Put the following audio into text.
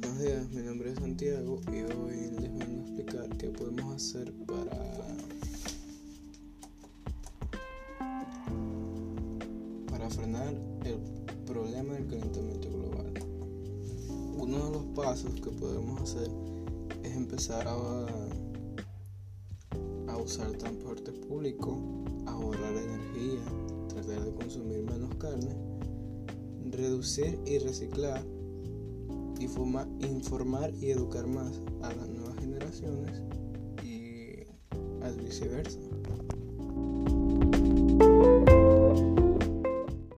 buenos días, mi nombre es Santiago y hoy les vengo a explicar qué podemos hacer para para frenar el problema del calentamiento global. Uno de los pasos que podemos hacer es empezar a, a usar transporte público, a ahorrar energía, tratar de consumir menos carne, reducir y reciclar informar y educar más a las nuevas generaciones y viceversa.